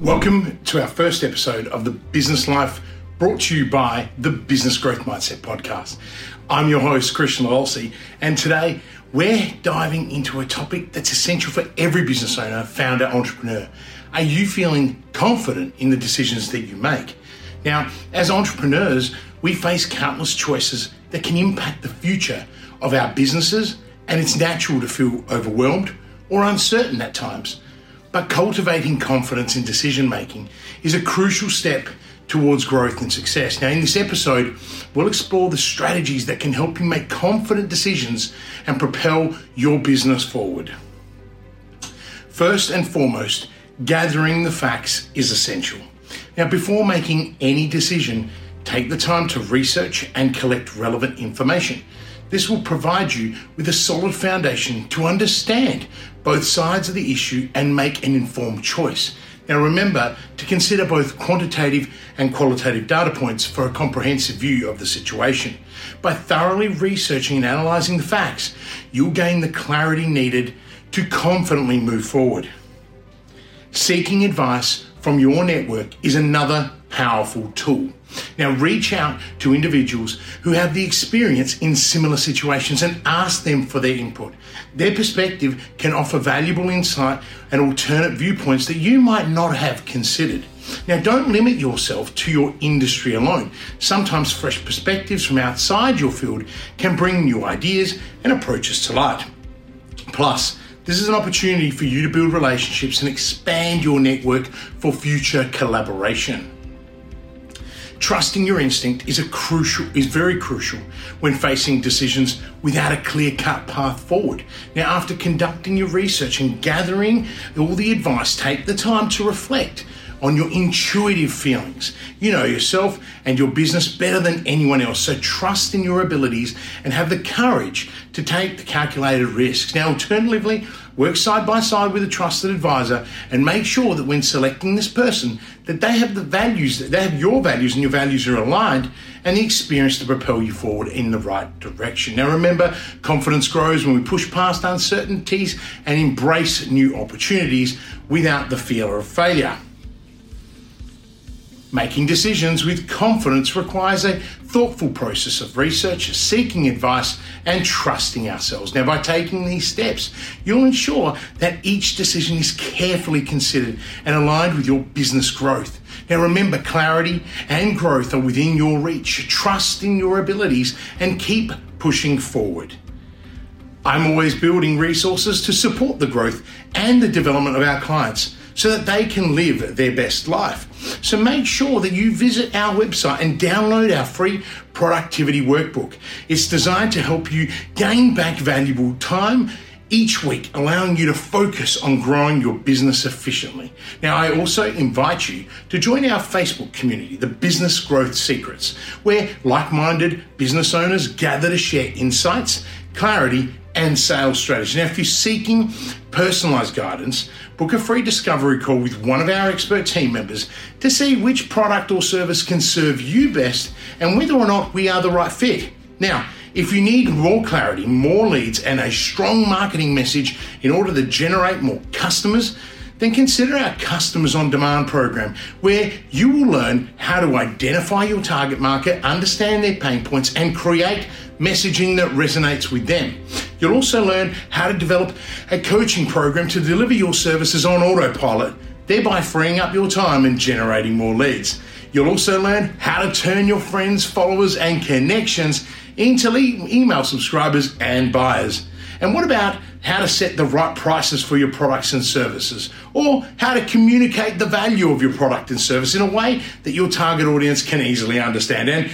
Welcome to our first episode of the Business Life brought to you by the Business Growth Mindset Podcast. I'm your host, Kristian Livolsi, and today we're diving into a topic that's essential for every business owner, founder, entrepreneur. Are you feeling confident in the decisions that you make? Now, as entrepreneurs, we face countless choices that can impact the future of our businesses, and it's natural to feel overwhelmed or uncertain at times. But cultivating confidence in decision making is a crucial step towards growth and success. Now, in this episode, we'll explore the strategies that can help you make confident decisions and propel your business forward. First and foremost, gathering the facts is essential. Now, before making any decision, take the time to research and collect relevant information. This will provide you with a solid foundation to understand both sides of the issue and make an informed choice. Now, remember to consider both quantitative and qualitative data points for a comprehensive view of the situation. By thoroughly researching and analysing the facts, you'll gain the clarity needed to confidently move forward. Seeking advice from your network is another powerful tool. Now, reach out to individuals who have the experience in similar situations and ask them for their input. Their perspective can offer valuable insight and alternate viewpoints that you might not have considered. Now, don't limit yourself to your industry alone. Sometimes fresh perspectives from outside your field can bring new ideas and approaches to light. Plus, this is an opportunity for you to build relationships and expand your network for future collaboration. Trusting your instinct is a crucial is very crucial when facing decisions without a clear-cut path forward. Now after conducting your research and gathering all the advice, take the time to reflect on your intuitive feelings. You know yourself and your business better than anyone else. So trust in your abilities and have the courage to take the calculated risks. Now, alternatively, work side by side with a trusted advisor and make sure that when selecting this person that they have the values that they have your values and your values are aligned and the experience to propel you forward in the right direction now remember confidence grows when we push past uncertainties and embrace new opportunities without the fear of failure Making decisions with confidence requires a thoughtful process of research, seeking advice, and trusting ourselves. Now, by taking these steps, you'll ensure that each decision is carefully considered and aligned with your business growth. Now, remember, clarity and growth are within your reach. Trust in your abilities and keep pushing forward. I'm always building resources to support the growth and the development of our clients so that they can live their best life. So make sure that you visit our website and download our free productivity workbook. It's designed to help you gain back valuable time each week, allowing you to focus on growing your business efficiently. Now, I also invite you to join our Facebook community, the Business Growth Secrets, where like minded business owners gather to share insights, clarity, and sales strategy. Now, if you're seeking personalized guidance, book a free discovery call with one of our expert team members to see which product or service can serve you best and whether or not we are the right fit. Now, if you need more clarity, more leads, and a strong marketing message in order to generate more customers, then consider our Customers on Demand program, where you will learn how to identify your target market, understand their pain points, and create messaging that resonates with them. You'll also learn how to develop a coaching program to deliver your services on autopilot, thereby freeing up your time and generating more leads. You'll also learn how to turn your friends, followers, and connections into email subscribers and buyers. And what about how to set the right prices for your products and services? Or how to communicate the value of your product and service in a way that your target audience can easily understand? And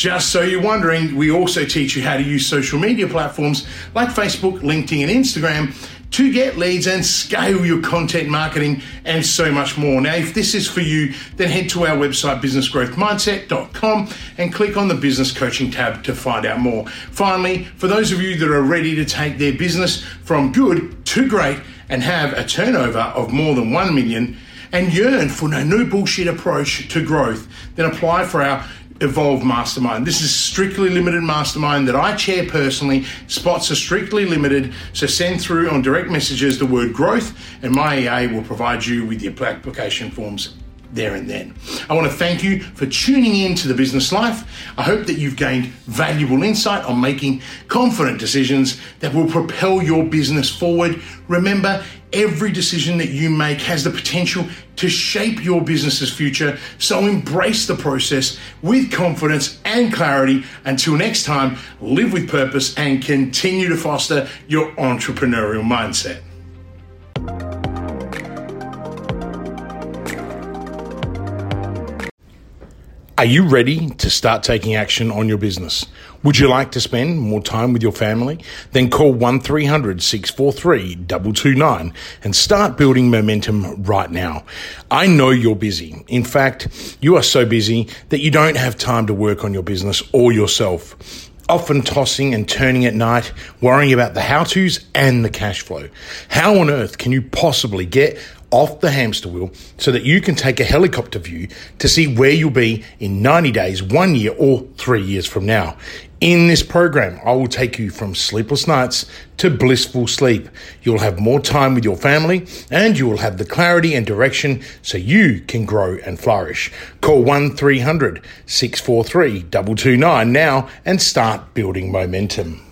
just so you're wondering, we also teach you how to use social media platforms like Facebook, LinkedIn, and Instagram to get leads and scale your content marketing and so much more. Now, if this is for you, then head to our website, businessgrowthmindset.com, and click on the business coaching tab to find out more. Finally, for those of you that are ready to take their business from good to great and have a turnover of more than 1 million and yearn for no new bullshit approach to growth, then apply for our Evolve Mastermind. This is strictly limited mastermind that I chair personally. Spots are strictly limited, so send through on direct messages the word growth, and my EA will provide you with your application forms there and then. I want to thank you for tuning in to the business life. I hope that you've gained valuable insight on making confident decisions that will propel your business forward. Remember, every decision that you make has the potential to shape your business's future. So embrace the process with confidence and clarity. Until next time, live with purpose and continue to foster your entrepreneurial mindset. Are you ready to start taking action on your business? Would you like to spend more time with your family? Then call 1300 643 229 and start building momentum right now. I know you're busy. In fact, you are so busy that you don't have time to work on your business or yourself often tossing and turning at night, worrying about the how to's and the cash flow. How on earth can you possibly get off the hamster wheel so that you can take a helicopter view to see where you'll be in 90 days, one year, or three years from now. In this program, I will take you from sleepless nights to blissful sleep. You'll have more time with your family and you will have the clarity and direction so you can grow and flourish. Call 1300 643 229 now and start building momentum.